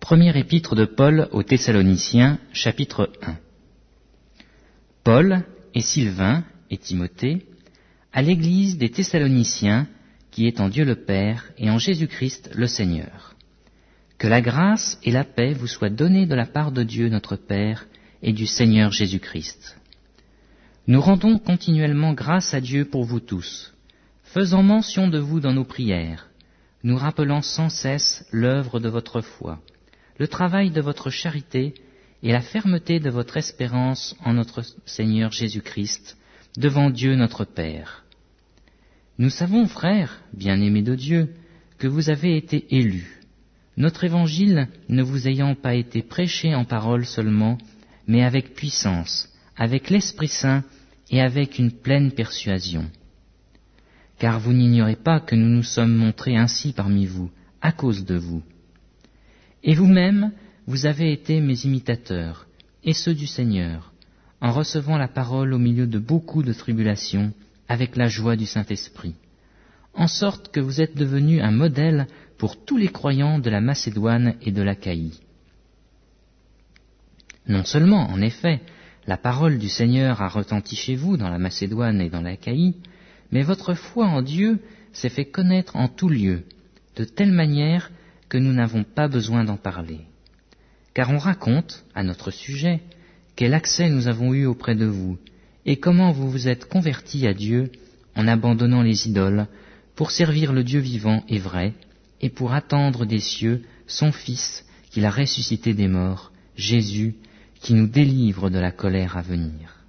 Premier épître de Paul aux Thessaloniciens, chapitre 1. Paul et Sylvain et Timothée, à l'église des Thessaloniciens, qui est en Dieu le Père et en Jésus-Christ le Seigneur. Que la grâce et la paix vous soient données de la part de Dieu notre Père et du Seigneur Jésus-Christ. Nous rendons continuellement grâce à Dieu pour vous tous, faisant mention de vous dans nos prières, nous rappelant sans cesse l'œuvre de votre foi, le travail de votre charité et la fermeté de votre espérance en notre Seigneur Jésus-Christ, devant Dieu notre Père. Nous savons, frères, bien-aimés de Dieu, que vous avez été élus, notre évangile ne vous ayant pas été prêché en parole seulement, mais avec puissance, avec l'Esprit Saint et avec une pleine persuasion. Car vous n'ignorez pas que nous nous sommes montrés ainsi parmi vous, à cause de vous. Et vous-même, vous avez été mes imitateurs, et ceux du Seigneur, en recevant la parole au milieu de beaucoup de tribulations, avec la joie du Saint-Esprit, en sorte que vous êtes devenus un modèle pour tous les croyants de la Macédoine et de l'Achaïe. Non seulement, en effet, la parole du Seigneur a retenti chez vous dans la Macédoine et dans l'Achaïe, mais votre foi en Dieu s'est fait connaître en tout lieu, de telle manière que nous n'avons pas besoin d'en parler. Car on raconte, à notre sujet, quel accès nous avons eu auprès de vous, et comment vous vous êtes convertis à Dieu en abandonnant les idoles, pour servir le Dieu vivant et vrai, et pour attendre des cieux son Fils qu'il a ressuscité des morts, Jésus, qui nous délivre de la colère à venir.